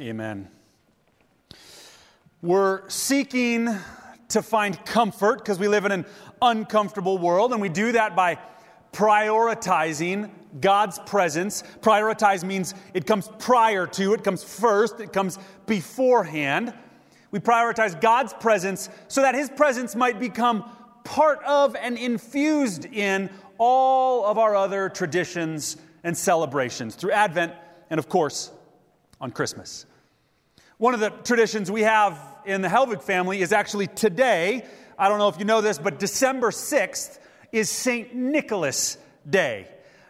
Amen. We're seeking to find comfort because we live in an uncomfortable world, and we do that by prioritizing God's presence. Prioritize means it comes prior to, it comes first, it comes beforehand. We prioritize God's presence so that His presence might become part of and infused in all of our other traditions and celebrations through Advent and, of course, on Christmas. One of the traditions we have in the Helvig family is actually today. I don't know if you know this, but December 6th is St. Nicholas Day.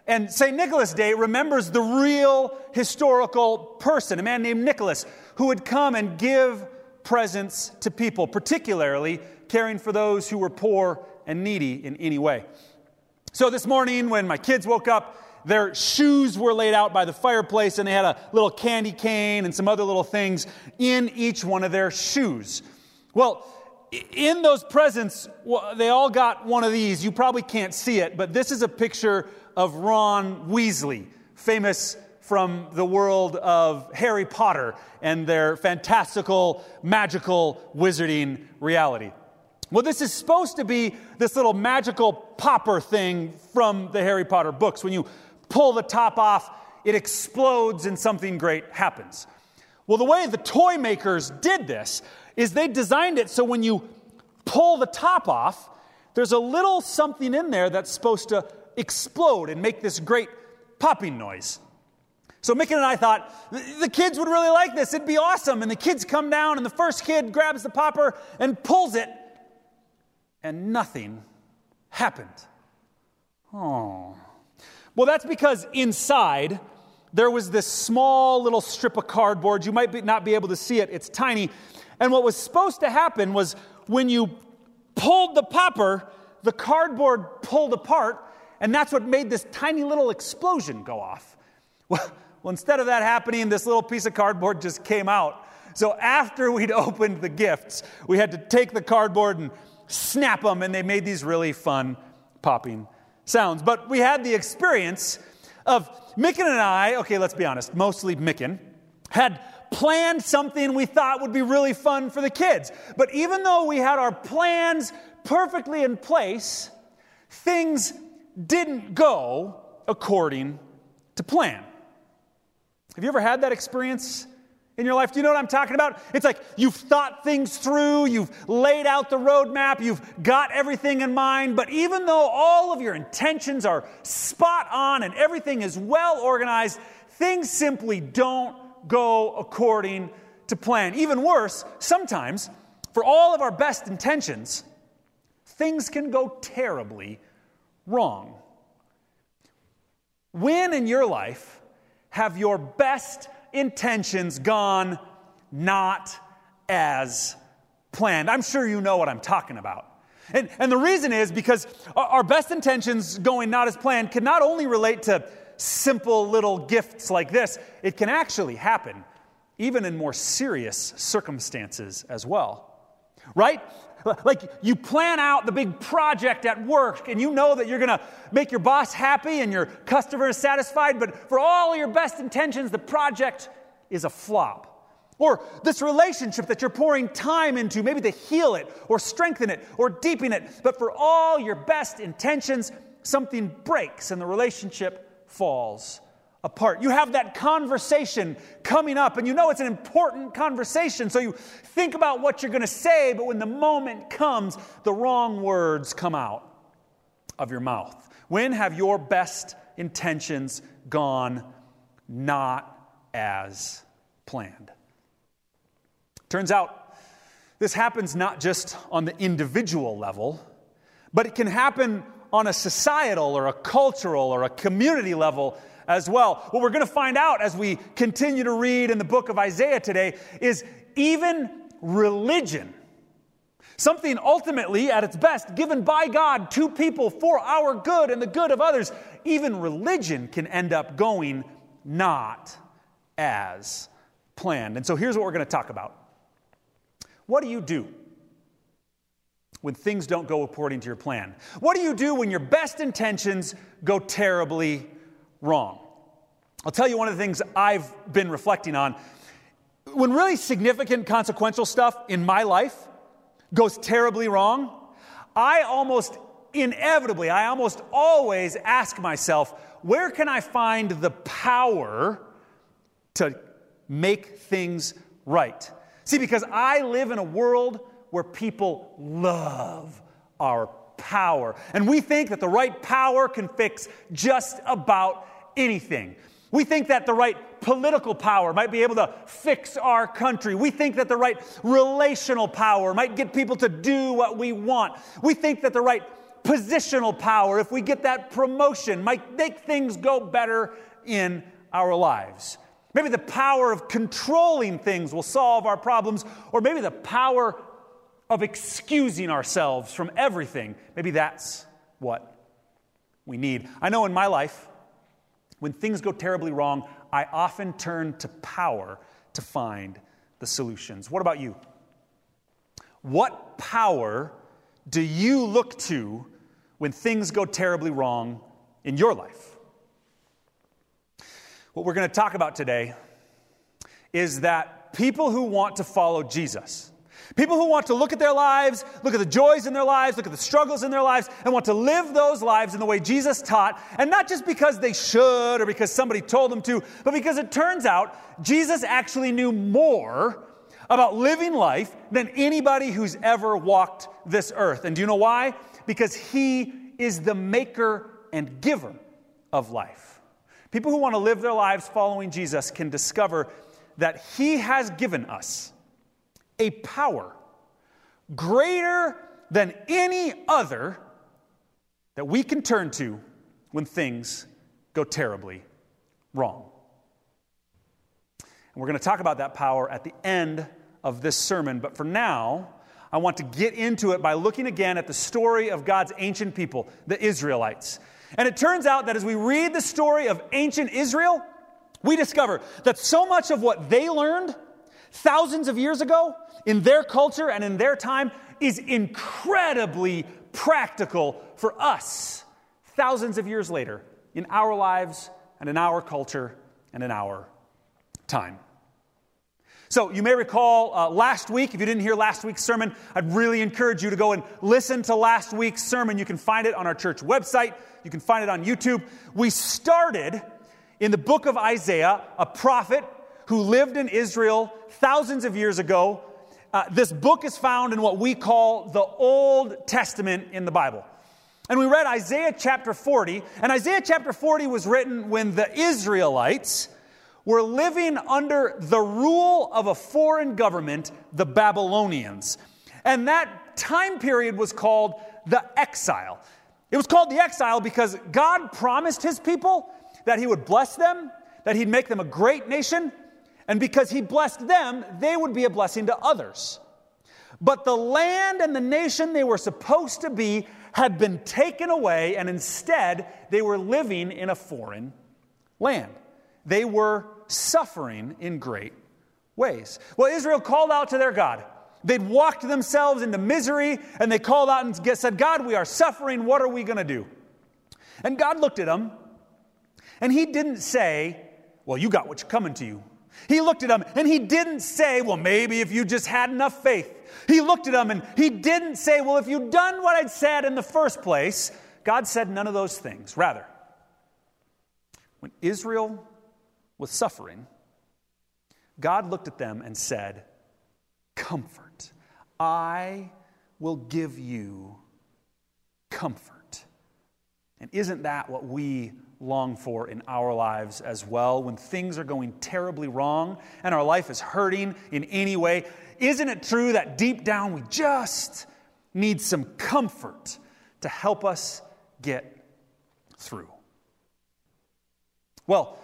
And St. Nicholas Day remembers the real historical person, a man named Nicholas, who would come and give presents to people, particularly caring for those who were poor and needy in any way. So this morning, when my kids woke up, their shoes were laid out by the fireplace, and they had a little candy cane and some other little things in each one of their shoes. Well, in those presents, they all got one of these. You probably can't see it, but this is a picture of Ron Weasley, famous from the world of Harry Potter and their fantastical, magical, wizarding reality. Well, this is supposed to be this little magical popper thing from the Harry Potter books. When you pull the top off, it explodes and something great happens. Well, the way the toy makers did this is they designed it so when you pull the top off, there's a little something in there that's supposed to explode and make this great popping noise. So Mickey and I thought the kids would really like this. It'd be awesome. And the kids come down, and the first kid grabs the popper and pulls it, and nothing happened. Oh. Well, that's because inside there was this small little strip of cardboard. You might be, not be able to see it, it's tiny. And what was supposed to happen was when you pulled the popper, the cardboard pulled apart, and that's what made this tiny little explosion go off. Well, well, instead of that happening, this little piece of cardboard just came out. So after we'd opened the gifts, we had to take the cardboard and snap them, and they made these really fun popping sounds. But we had the experience of Micken and I, okay, let's be honest, mostly Micken, had planned something we thought would be really fun for the kids. But even though we had our plans perfectly in place, things didn't go according to plan. Have you ever had that experience? In your life. Do you know what I'm talking about? It's like you've thought things through, you've laid out the roadmap, you've got everything in mind, but even though all of your intentions are spot on and everything is well organized, things simply don't go according to plan. Even worse, sometimes, for all of our best intentions, things can go terribly wrong. When in your life have your best intentions gone not as planned. I'm sure you know what I'm talking about. And, and the reason is because our best intentions going not as planned can not only relate to simple little gifts like this, it can actually happen even in more serious circumstances as well. Right? Like you plan out the big project at work and you know that you're going to make your boss happy and your customers satisfied, but for all your best intentions, the project is a flop. Or this relationship that you're pouring time into, maybe to heal it or strengthen it or deepen it, but for all your best intentions, something breaks and the relationship falls apart. You have that conversation coming up, and you know it's an important conversation, so you think about what you're going to say, but when the moment comes, the wrong words come out of your mouth. When have your best intentions gone not as planned? Turns out this happens not just on the individual level, but it can happen on a societal or a cultural or a community level as well. What we're going to find out as we continue to read in the book of Isaiah today is even religion, something ultimately at its best given by God to people for our good and the good of others, even religion can end up going not as planned. And so here's what we're going to talk about. What do you do when things don't go according to your plan? What do you do when your best intentions go terribly wrong. I'll tell you one of the things I've been reflecting on. when really significant consequential stuff in my life goes terribly wrong, I almost inevitably, I almost always ask myself, where can I find the power to make things right? See, because I live in a world where people love our power. And we think that the right power can fix just about anything. We think that the right political power might be able to fix our country. We think that the right relational power might get people to do what we want. We think that the right positional power, if we get that promotion, might make things go better in our lives. Maybe the power of controlling things will solve our problems, or maybe the power of excusing ourselves from everything. Maybe that's what we need. I know in my life, when things go terribly wrong, I often turn to power to find the solutions. What about you? What power do you look to when things go terribly wrong in your life? What we're going to talk about today is that people who want to follow Jesus, People who want to look at their lives, look at the joys in their lives, look at the struggles in their lives, and want to live those lives in the way Jesus taught, and not just because they should or because somebody told them to, but because it turns out Jesus actually knew more about living life than anybody who's ever walked this earth. And do you know why? Because he is the maker and giver of life. People who want to live their lives following Jesus can discover that he has given us a power greater than any other that we can turn to when things go terribly wrong. And we're going to talk about that power at the end of this sermon, but for now, I want to get into it by looking again at the story of God's ancient people, the Israelites. And it turns out that as we read the story of ancient Israel, we discover that so much of what they learned thousands of years ago in their culture and in their time is incredibly practical for us thousands of years later in our lives and in our culture and in our time. So, you may recall uh, last week, if you didn't hear last week's sermon, I'd really encourage you to go and listen to last week's sermon. You can find it on our church website, you can find it on YouTube. We started in the book of Isaiah, a prophet who lived in Israel thousands of years ago. Uh, this book is found in what we call the Old Testament in the Bible. And we read Isaiah chapter 40, and Isaiah chapter 40 was written when the Israelites were living under the rule of a foreign government, the Babylonians. And that time period was called the exile. It was called the exile because God promised his people that he would bless them, that he'd make them a great nation, and because he blessed them, they would be a blessing to others. But the land and the nation they were supposed to be had been taken away, and instead they were living in a foreign land. They were suffering in great ways. Well, Israel called out to their God. They'd walked themselves into misery, and they called out and said, God, we are suffering. What are we going to do? And God looked at them, and He didn't say, Well, you got what's coming to you. He looked at them and he didn't say, Well, maybe if you just had enough faith. He looked at them and he didn't say, Well, if you'd done what I'd said in the first place. God said none of those things. Rather, when Israel was suffering, God looked at them and said, Comfort. I will give you comfort. And isn't that what we long for in our lives as well when things are going terribly wrong and our life is hurting in any way? Isn't it true that deep down we just need some comfort to help us get through? Well,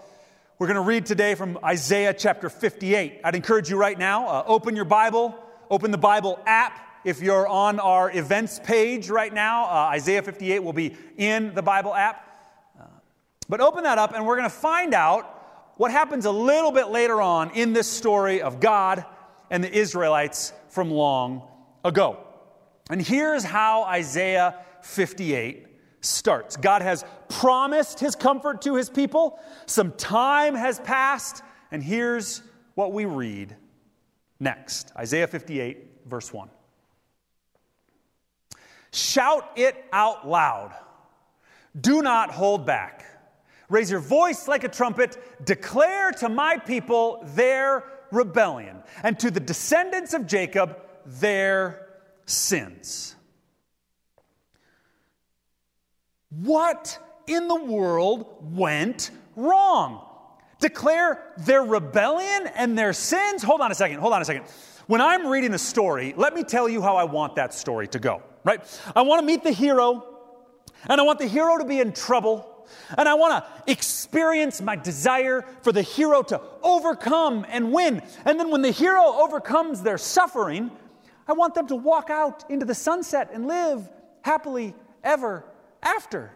we're going to read today from Isaiah chapter 58. I'd encourage you right now, uh, open your Bible, open the Bible app. If you're on our events page right now, uh, Isaiah 58 will be in the Bible app. But open that up, and we're going to find out what happens a little bit later on in this story of God and the Israelites from long ago. And here's how Isaiah 58 starts God has promised his comfort to his people, some time has passed, and here's what we read next. Isaiah 58, verse 1. Shout it out loud. Do not hold back. Raise your voice like a trumpet. Declare to my people their rebellion, and to the descendants of Jacob their sins. What in the world went wrong? Declare their rebellion and their sins? Hold on a second, hold on a second. When I'm reading the story, let me tell you how I want that story to go, right? I want to meet the hero, and I want the hero to be in trouble. And I want to experience my desire for the hero to overcome and win. And then when the hero overcomes their suffering, I want them to walk out into the sunset and live happily ever after.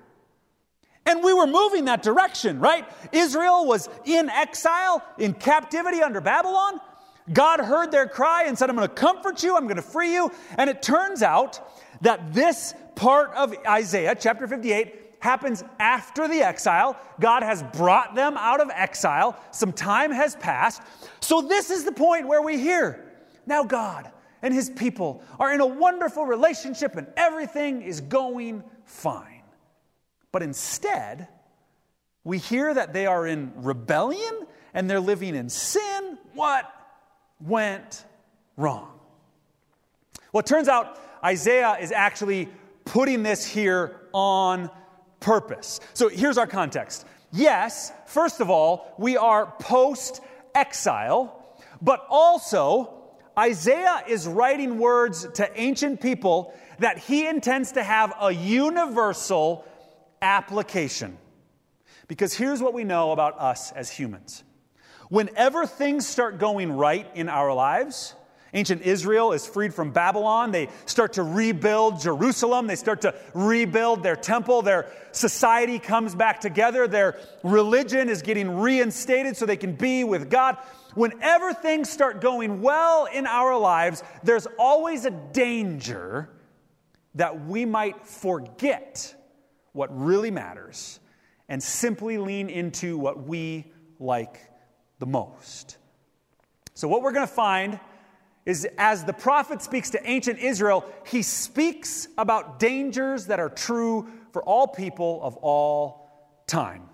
And we were moving that direction, right? Israel was in exile, in captivity under Babylon. God heard their cry and said, I'm going to comfort you, I'm going to free you. And it turns out that this part of Isaiah, chapter 58, happens after the exile. God has brought them out of exile. Some time has passed. So, this is the point where we hear now God and his people are in a wonderful relationship and everything is going fine. But instead, we hear that they are in rebellion and they're living in sin. What went wrong? Well, it turns out Isaiah is actually putting this here on purpose. So here's our context. Yes, first of all, we are post exile, but also Isaiah is writing words to ancient people that he intends to have a universal application. Because here's what we know about us as humans whenever things start going right in our lives, Ancient Israel is freed from Babylon. They start to rebuild Jerusalem. They start to rebuild their temple. Their society comes back together. Their religion is getting reinstated so they can be with God. Whenever things start going well in our lives, there's always a danger that we might forget what really matters and simply lean into what we like the most. So, what we're going to find is as the prophet speaks to ancient Israel, he speaks about dangers that are true for all people of all time.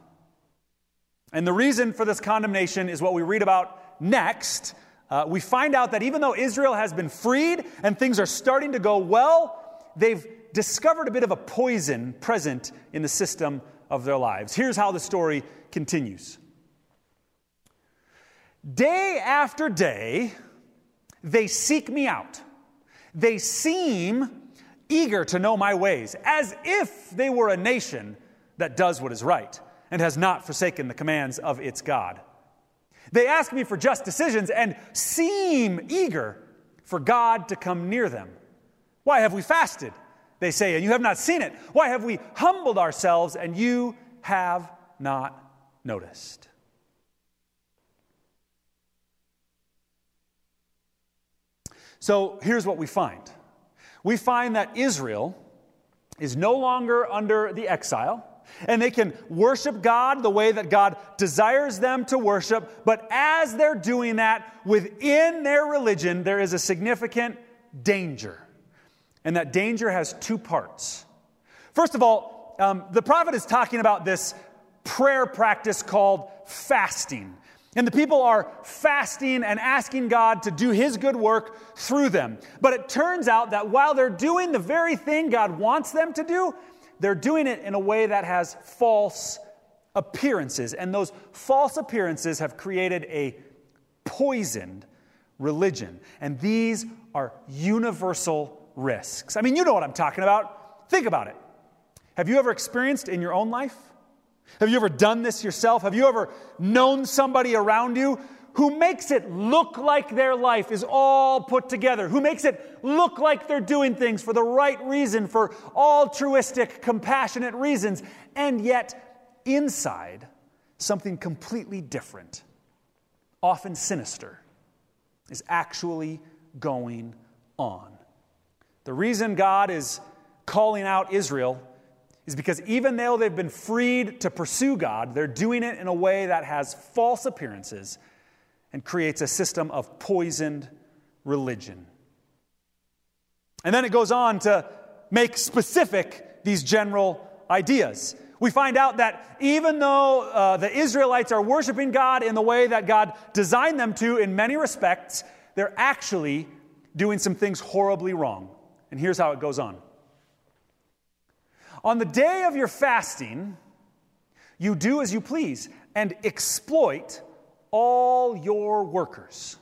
And the reason for this condemnation is what we read about next. Uh, we find out that even though Israel has been freed and things are starting to go well, they've discovered a bit of a poison present in the system of their lives. Here's how the story continues Day after day, they seek me out. They seem eager to know my ways, as if they were a nation that does what is right and has not forsaken the commands of its God. They ask me for just decisions and seem eager for God to come near them. Why have we fasted? they say, and you have not seen it. Why have we humbled ourselves and you have not noticed? So here's what we find we find that Israel is no longer under the exile. And they can worship God the way that God desires them to worship. But as they're doing that within their religion, there is a significant danger. And that danger has two parts. First of all, um, the prophet is talking about this prayer practice called fasting. And the people are fasting and asking God to do His good work through them. But it turns out that while they're doing the very thing God wants them to do, they're doing it in a way that has false appearances. And those false appearances have created a poisoned religion. And these are universal risks. I mean, you know what I'm talking about. Think about it. Have you ever experienced in your own life? Have you ever done this yourself? Have you ever known somebody around you who makes it look like their life is all put together, who makes it look like they're doing things for the right reason, for altruistic, compassionate reasons, and yet inside, something completely different, often sinister, is actually going on. The reason God is calling out Israel is because even though they've been freed to pursue God, they're doing it in a way that has false appearances and creates a system of poisoned religion. And then it goes on to make specific these general ideas. We find out that even though uh, the Israelites are worshiping God in the way that God designed them to in many respects, they're actually doing some things horribly wrong. And here's how it goes on On the day of your fasting, you do as you please and exploit all your workers.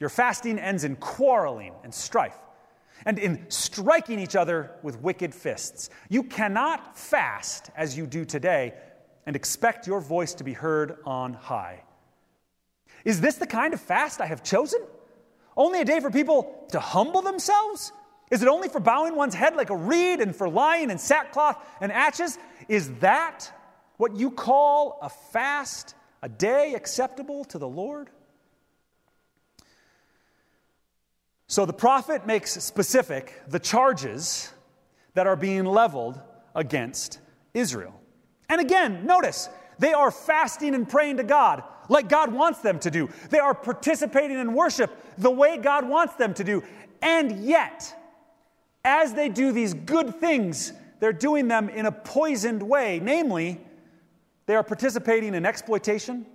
Your fasting ends in quarreling and strife and in striking each other with wicked fists. You cannot fast as you do today and expect your voice to be heard on high. Is this the kind of fast I have chosen? Only a day for people to humble themselves? Is it only for bowing one's head like a reed and for lying in sackcloth and ashes? Is that what you call a fast, a day acceptable to the Lord? So the prophet makes specific the charges that are being leveled against Israel. And again, notice, they are fasting and praying to God like God wants them to do. They are participating in worship the way God wants them to do. And yet, as they do these good things, they're doing them in a poisoned way. Namely, they are participating in exploitation,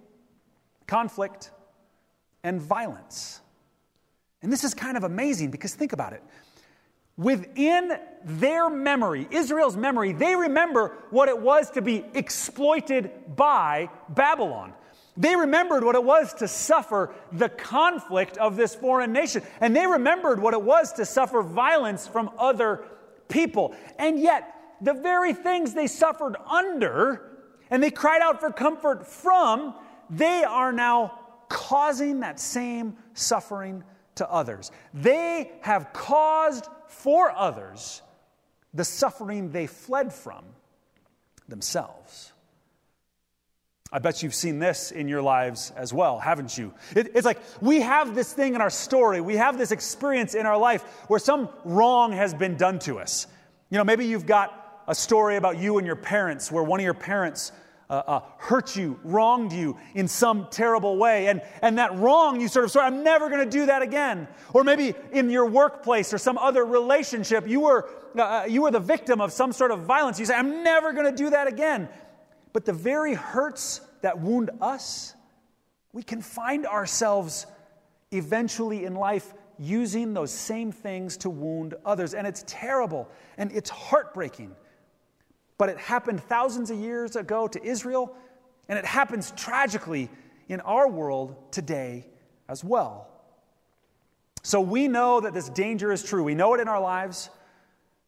conflict, and violence. And this is kind of amazing because think about it. Within their memory, Israel's memory, they remember what it was to be exploited by Babylon. They remembered what it was to suffer the conflict of this foreign nation. And they remembered what it was to suffer violence from other people. And yet, the very things they suffered under and they cried out for comfort from, they are now causing that same suffering to others. They have caused for others the suffering they fled from themselves. I bet you've seen this in your lives as well, haven't you? It, it's like we have this thing in our story, we have this experience in our life where some wrong has been done to us. You know, maybe you've got a story about you and your parents where one of your parents uh, uh, hurt you, wronged you in some terrible way. And, and that wrong, you sort of say, I'm never going to do that again. Or maybe in your workplace or some other relationship, you were, uh, uh, you were the victim of some sort of violence. You say, I'm never going to do that again. But the very hurts that wound us, we can find ourselves eventually in life using those same things to wound others. And it's terrible and it's heartbreaking. But it happened thousands of years ago to Israel, and it happens tragically in our world today as well. So we know that this danger is true. We know it in our lives.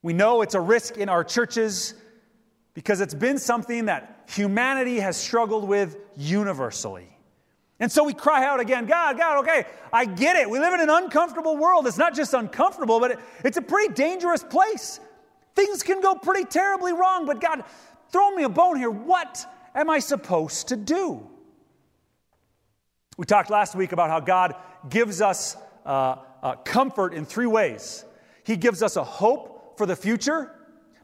We know it's a risk in our churches because it's been something that humanity has struggled with universally. And so we cry out again, God, God, okay, I get it. We live in an uncomfortable world. It's not just uncomfortable, but it, it's a pretty dangerous place. Things can go pretty terribly wrong, but God, throw me a bone here. What am I supposed to do? We talked last week about how God gives us uh, uh, comfort in three ways. He gives us a hope for the future,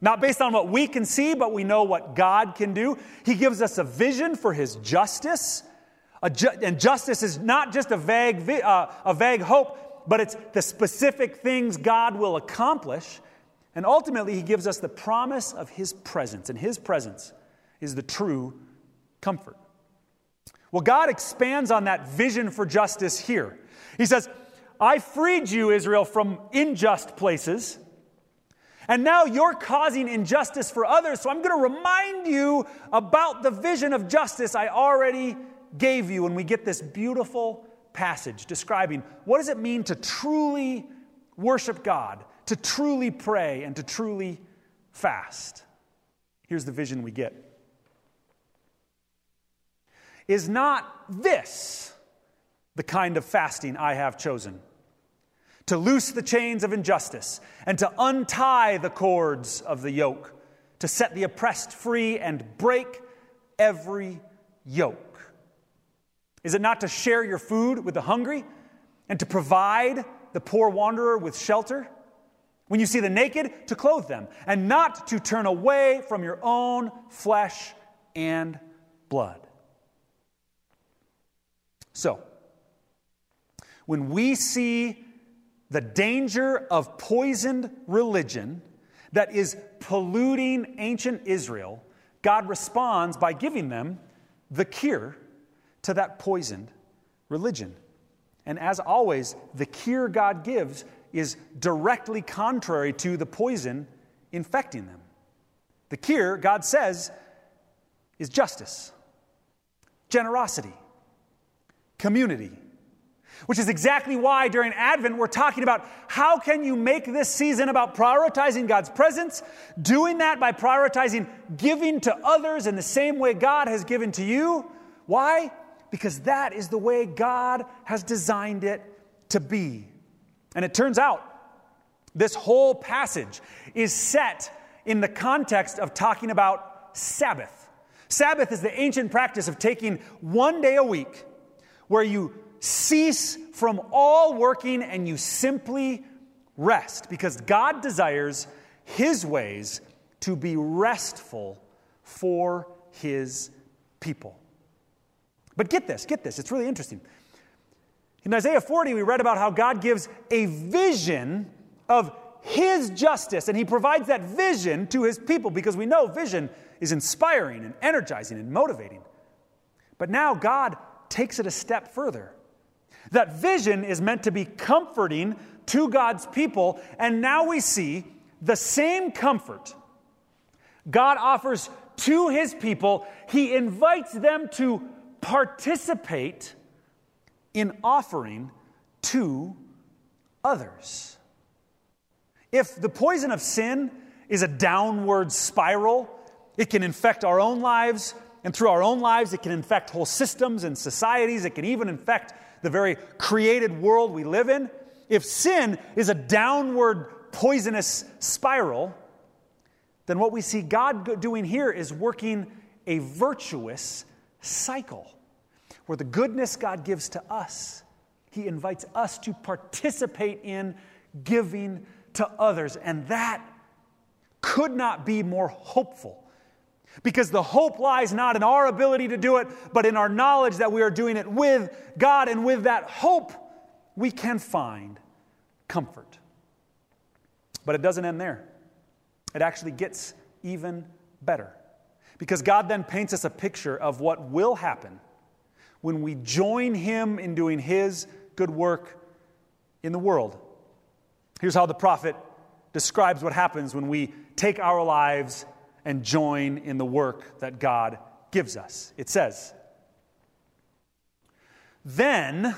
not based on what we can see, but we know what God can do. He gives us a vision for His justice. Ju- and justice is not just a vague, vi- uh, a vague hope, but it's the specific things God will accomplish. And ultimately, he gives us the promise of his presence, and his presence is the true comfort. Well, God expands on that vision for justice here. He says, I freed you, Israel, from unjust places, and now you're causing injustice for others, so I'm going to remind you about the vision of justice I already gave you. And we get this beautiful passage describing what does it mean to truly worship God to truly pray and to truly fast. Here's the vision we get Is not this the kind of fasting I have chosen? To loose the chains of injustice and to untie the cords of the yoke, to set the oppressed free and break every yoke. Is it not to share your food with the hungry and to provide the poor wanderer with shelter? When you see the naked, to clothe them, and not to turn away from your own flesh and blood. So, when we see the danger of poisoned religion that is polluting ancient Israel, God responds by giving them the cure to that poisoned religion. And as always, the cure God gives is directly contrary to the poison infecting them. The cure, God says, is justice, generosity, community. Which is exactly why during Advent we're talking about how can you make this season about prioritizing God's presence, doing that by prioritizing giving to others in the same way God has given to you. Why? Because that is the way God has designed it to be. And it turns out this whole passage is set in the context of talking about Sabbath. Sabbath is the ancient practice of taking one day a week where you cease from all working and you simply rest because God desires His ways to be restful for His people. But get this, get this, it's really interesting. In Isaiah 40, we read about how God gives a vision of His justice, and He provides that vision to His people because we know vision is inspiring and energizing and motivating. But now God takes it a step further. That vision is meant to be comforting to God's people, and now we see the same comfort God offers to His people. He invites them to participate in offering to others. If the poison of sin is a downward spiral, it can infect our own lives, and through our own lives, it can infect whole systems and societies. It can even infect the very created world we live in. If sin is a downward poisonous spiral, then what we see God doing here is working a virtuous cycle where the goodness God gives to us, He invites us to participate in giving to others. And that could not be more hopeful because the hope lies not in our ability to do it, but in our knowledge that we are doing it with God. And with that hope, we can find comfort. But it doesn't end there, it actually gets even better. Because God then paints us a picture of what will happen when we join Him in doing His good work in the world. Here's how the prophet describes what happens when we take our lives and join in the work that God gives us. It says, Then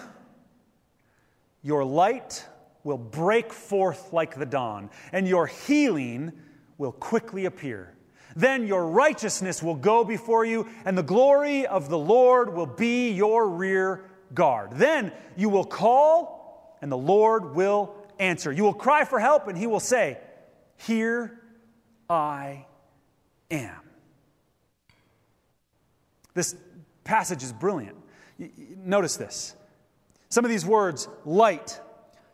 your light will break forth like the dawn, and your healing will quickly appear. Then your righteousness will go before you, and the glory of the Lord will be your rear guard. Then you will call, and the Lord will answer. You will cry for help, and he will say, Here I am. This passage is brilliant. Notice this. Some of these words, light,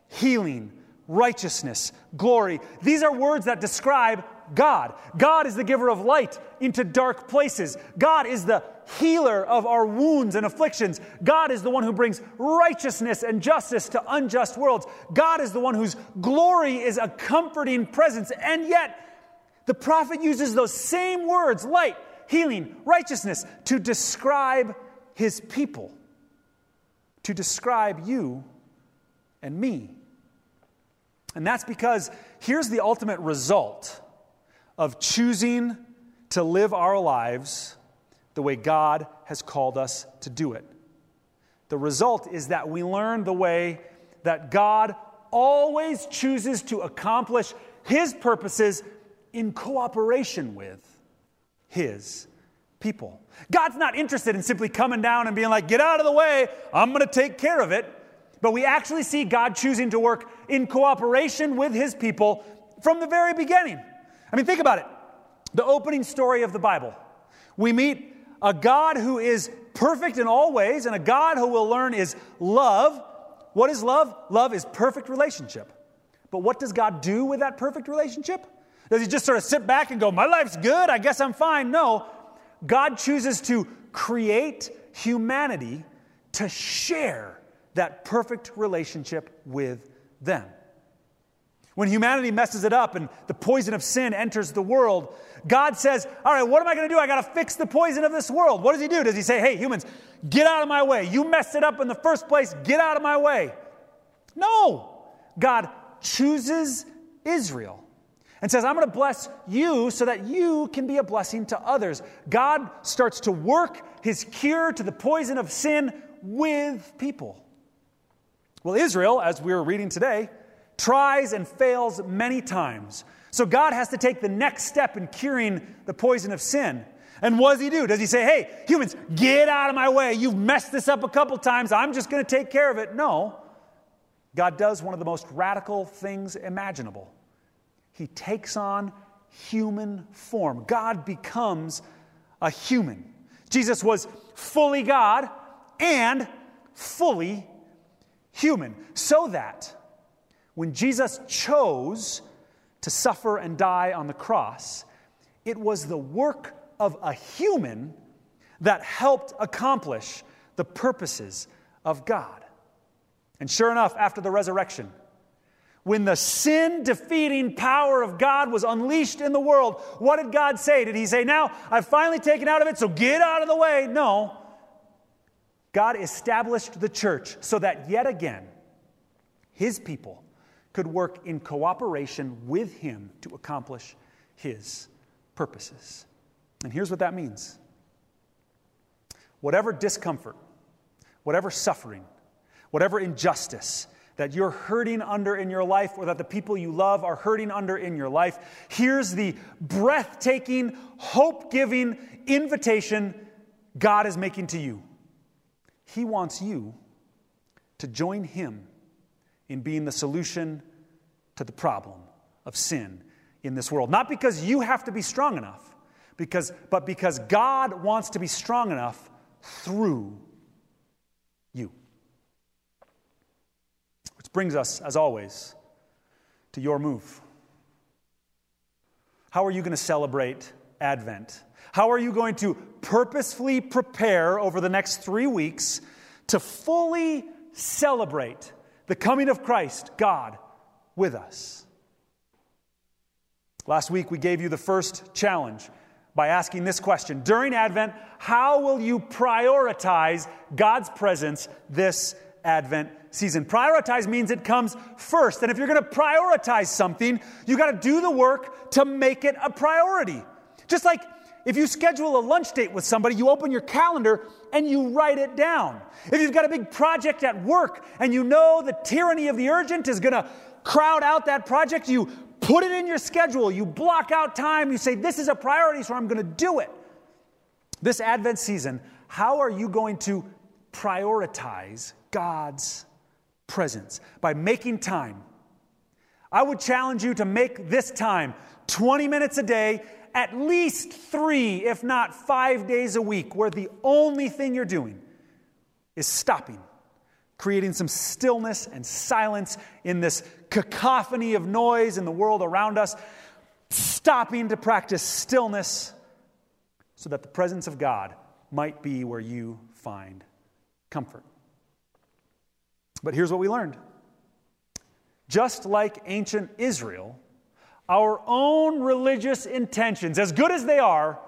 healing, righteousness, glory, these are words that describe God. God is the giver of light into dark places. God is the healer of our wounds and afflictions. God is the one who brings righteousness and justice to unjust worlds. God is the one whose glory is a comforting presence. And yet, the prophet uses those same words, light, healing, righteousness, to describe his people, to describe you and me. And that's because here's the ultimate result of choosing to live our lives the way God has called us to do it. The result is that we learn the way that God always chooses to accomplish His purposes in cooperation with his people. God's not interested in simply coming down and being like, get out of the way, I'm going to take care of it. But we actually see God choosing to work in cooperation with his people from the very beginning. I mean, think about it. The opening story of the Bible. We meet a God who is perfect in all ways and a God who will learn is love. What is love? Love is perfect relationship. But what does God do with that perfect relationship? Does he just sort of sit back and go, My life's good, I guess I'm fine? No. God chooses to create humanity to share that perfect relationship with them. When humanity messes it up and the poison of sin enters the world, God says, All right, what am I going to do? I got to fix the poison of this world. What does He do? Does He say, Hey, humans, get out of my way? You messed it up in the first place. Get out of my way. No. God chooses Israel and says, I'm going to bless you so that you can be a blessing to others. God starts to work his cure to the poison of sin with people. Well, Israel, as we were reading today, tries and fails many times. So God has to take the next step in curing the poison of sin. And what does he do? Does he say, hey, humans, get out of my way. You've messed this up a couple times. I'm just going to take care of it? No. God does one of the most radical things imaginable. He takes on human form. God becomes a human. Jesus was fully God and fully human, so that when Jesus chose to suffer and die on the cross, it was the work of a human that helped accomplish the purposes of God. And sure enough, after the resurrection, when the sin defeating power of God was unleashed in the world, what did God say? Did He say, Now I've finally taken out of it, so get out of the way? No. God established the church so that yet again, His people could work in cooperation with Him to accomplish His purposes. And here's what that means whatever discomfort, whatever suffering, whatever injustice, that you're hurting under in your life or that the people you love are hurting under in your life, here's the breathtaking, hope giving invitation God is making to you. He wants you to join Him in being the solution to the problem of sin in this world. Not because you have to be strong enough, because, but because God wants to be strong enough through you brings us, as always, to your move. How are you going to celebrate Advent? How are you going to purposefully prepare over the next three weeks to fully celebrate the coming of Christ, God, with us? Last week, we gave you the first challenge by asking this question During Advent, how will you prioritize God's presence this Advent season. Prioritize means it comes first. And if you're going to prioritize something, you got to do the work to make it a priority. Just like if you schedule a lunch date with somebody, you open your calendar and you write it down. If you've got a big project at work and you know the tyranny of the urgent is going to crowd out that project, you put it in your schedule, you block out time, you say, This is a priority, so I'm going to do it. This Advent season, how are you going to prioritize God's presence by making time. I would challenge you to make this time 20 minutes a day, at least three, if not five days a week, where the only thing you're doing is stopping, creating some stillness and silence in this cacophony of noise in the world around us, stopping to practice stillness so that the presence of God might be where you find comfort. But here's what we learned just like ancient Israel, our own religious intentions, as good as they are,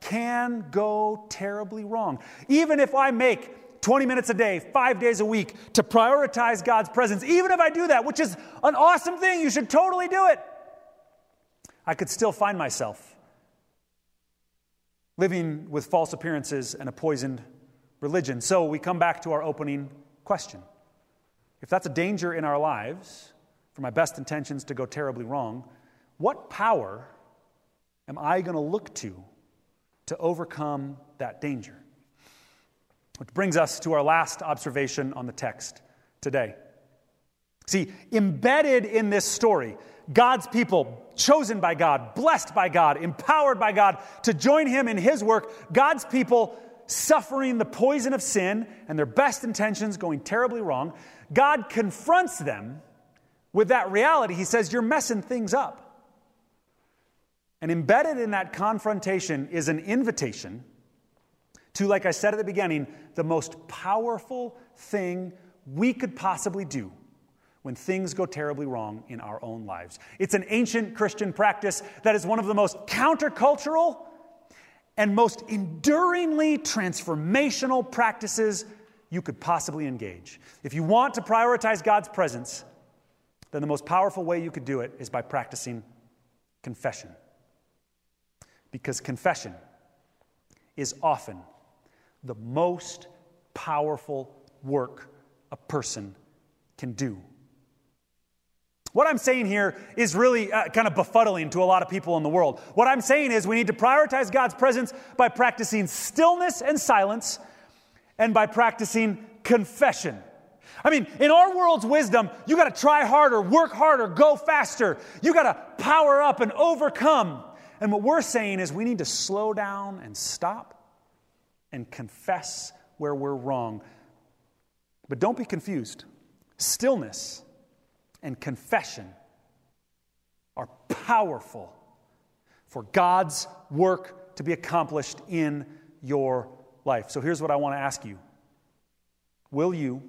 can go terribly wrong. Even if I make 20 minutes a day, five days a week to prioritize God's presence, even if I do that, which is an awesome thing, you should totally do it, I could still find myself living with false appearances and a poisoned religion. So we come back to our opening question if that's a danger in our lives, for my best intentions to go terribly wrong, what power am I going to look to to overcome that danger? Which brings us to our last observation on the text today. See, embedded in this story, God's people, chosen by God, blessed by God, empowered by God to join Him in His work, God's people suffering the poison of sin and their best intentions going terribly wrong. God confronts them with that reality. He says, You're messing things up. And embedded in that confrontation is an invitation to, like I said at the beginning, the most powerful thing we could possibly do when things go terribly wrong in our own lives. It's an ancient Christian practice that is one of the most countercultural and most enduringly transformational practices you could possibly engage. If you want to prioritize God's presence, then the most powerful way you could do it is by practicing confession. Because confession is often the most powerful work a person can do. What I'm saying here is really uh, kind of befuddling to a lot of people in the world. What I'm saying is we need to prioritize God's presence by practicing stillness and silence and by practicing confession. I mean, in our world's wisdom, you got to try harder, work harder, go faster. You got to power up and overcome. And what we're saying is we need to slow down and stop and confess where we're wrong. But don't be confused. Stillness and confession are powerful for God's work to be accomplished in your life. So here's what I want to ask you Will you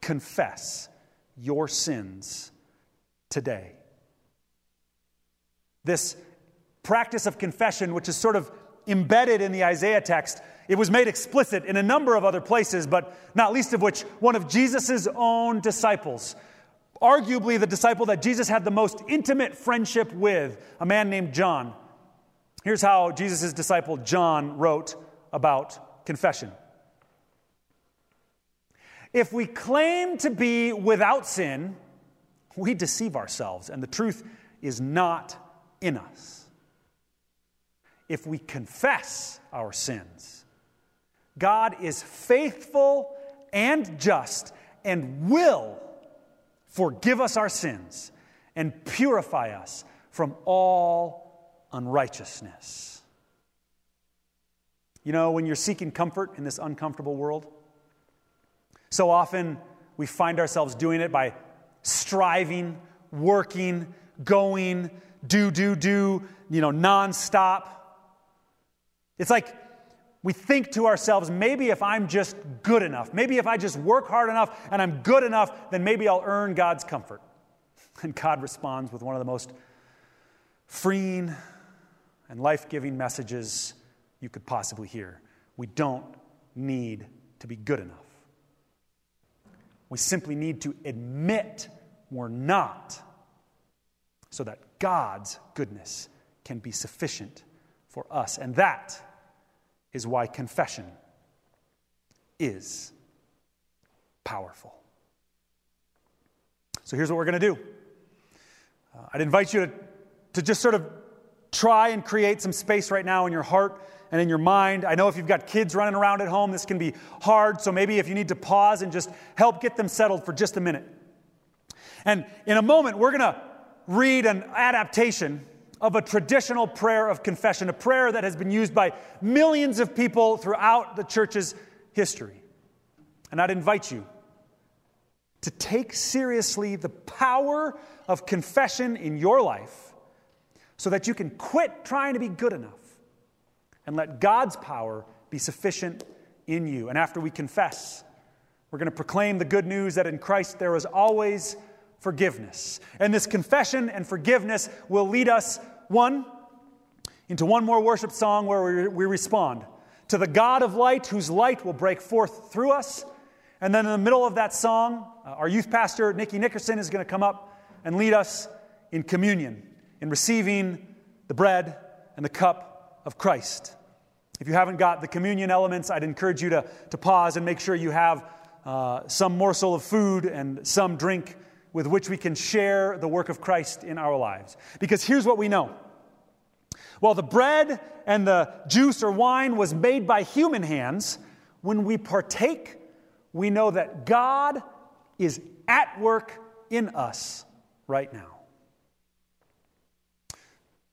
confess your sins today? This practice of confession, which is sort of embedded in the Isaiah text, it was made explicit in a number of other places, but not least of which one of Jesus' own disciples arguably the disciple that Jesus had the most intimate friendship with, a man named John. Here's how Jesus' disciple John wrote about confession. If we claim to be without sin, we deceive ourselves, and the truth is not in us. If we confess our sins, God is faithful and just and will forgive us our sins, and purify us from all unrighteousness. You know, when you're seeking comfort in this uncomfortable world, so often we find ourselves doing it by striving, working, going, do, do, do, you know, nonstop. It's like we think to ourselves, maybe if I'm just good enough, maybe if I just work hard enough and I'm good enough, then maybe I'll earn God's comfort. And God responds with one of the most freeing and life giving messages you could possibly hear. We don't need to be good enough. We simply need to admit we're not so that God's goodness can be sufficient for us. And that is why confession is powerful. So here's what we're going to do uh, I'd invite you to, to just sort of try and create some space right now in your heart and in your mind. I know if you've got kids running around at home, this can be hard. So maybe if you need to pause and just help get them settled for just a minute. And in a moment, we're going to read an adaptation of a traditional prayer of confession, a prayer that has been used by millions of people throughout the church's history. And I'd invite you to take seriously the power of confession in your life so that you can quit trying to be good enough and let God's power be sufficient in you. And after we confess, we're going to proclaim the good news that in Christ there is always forgiveness. And this confession and forgiveness will lead us one, into one more worship song where we, we respond to the God of light, whose light will break forth through us. And then in the middle of that song, uh, our youth pastor, Nikki Nickerson, is going to come up and lead us in communion, in receiving the bread and the cup of Christ. If you haven't got the communion elements, I'd encourage you to, to pause and make sure you have uh, some morsel of food and some drink with which we can share the work of Christ in our lives. Because here's what we know while the bread and the juice or wine was made by human hands, when we partake, we know that God is at work in us right now.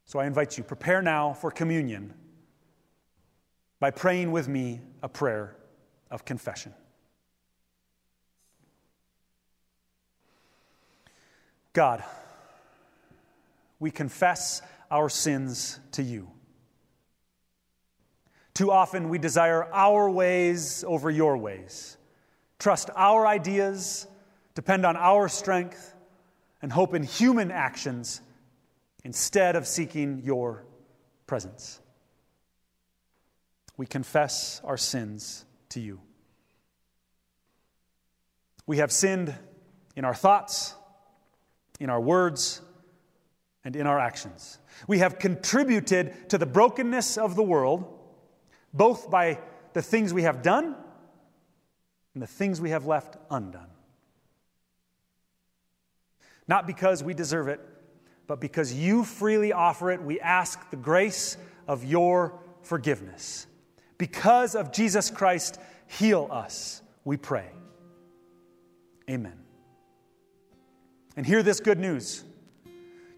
So I invite you, prepare now for communion by praying with me a prayer of confession. God, we confess our sins to you. Too often we desire our ways over your ways, trust our ideas depend on our strength, and hope in human actions instead of seeking your presence. We confess our sins to you. We have sinned in our thoughts, in our words, and in our actions. We have contributed to the brokenness of the world, both by the things we have done and the things we have left undone. Not because we deserve it, but because you freely offer it, we ask the grace of your forgiveness. Because of Jesus Christ, heal us, we pray. Amen. And hear this good news.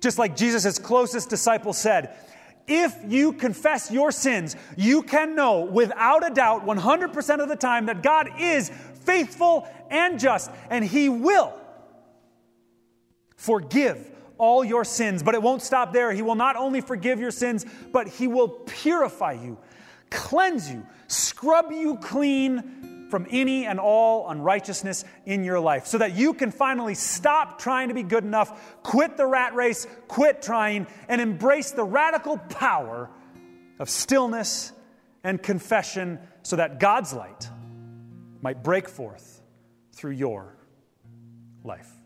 Just like Jesus' closest disciple said, if you confess your sins, you can know without a doubt, 100% of the time, that God is faithful and just, and He will forgive all your sins. But it won't stop there. He will not only forgive your sins, but He will purify you, cleanse you, scrub you clean from any and all unrighteousness in your life so that you can finally stop trying to be good enough, quit the rat race, quit trying, and embrace the radical power of stillness and confession so that God's light might break forth through your life.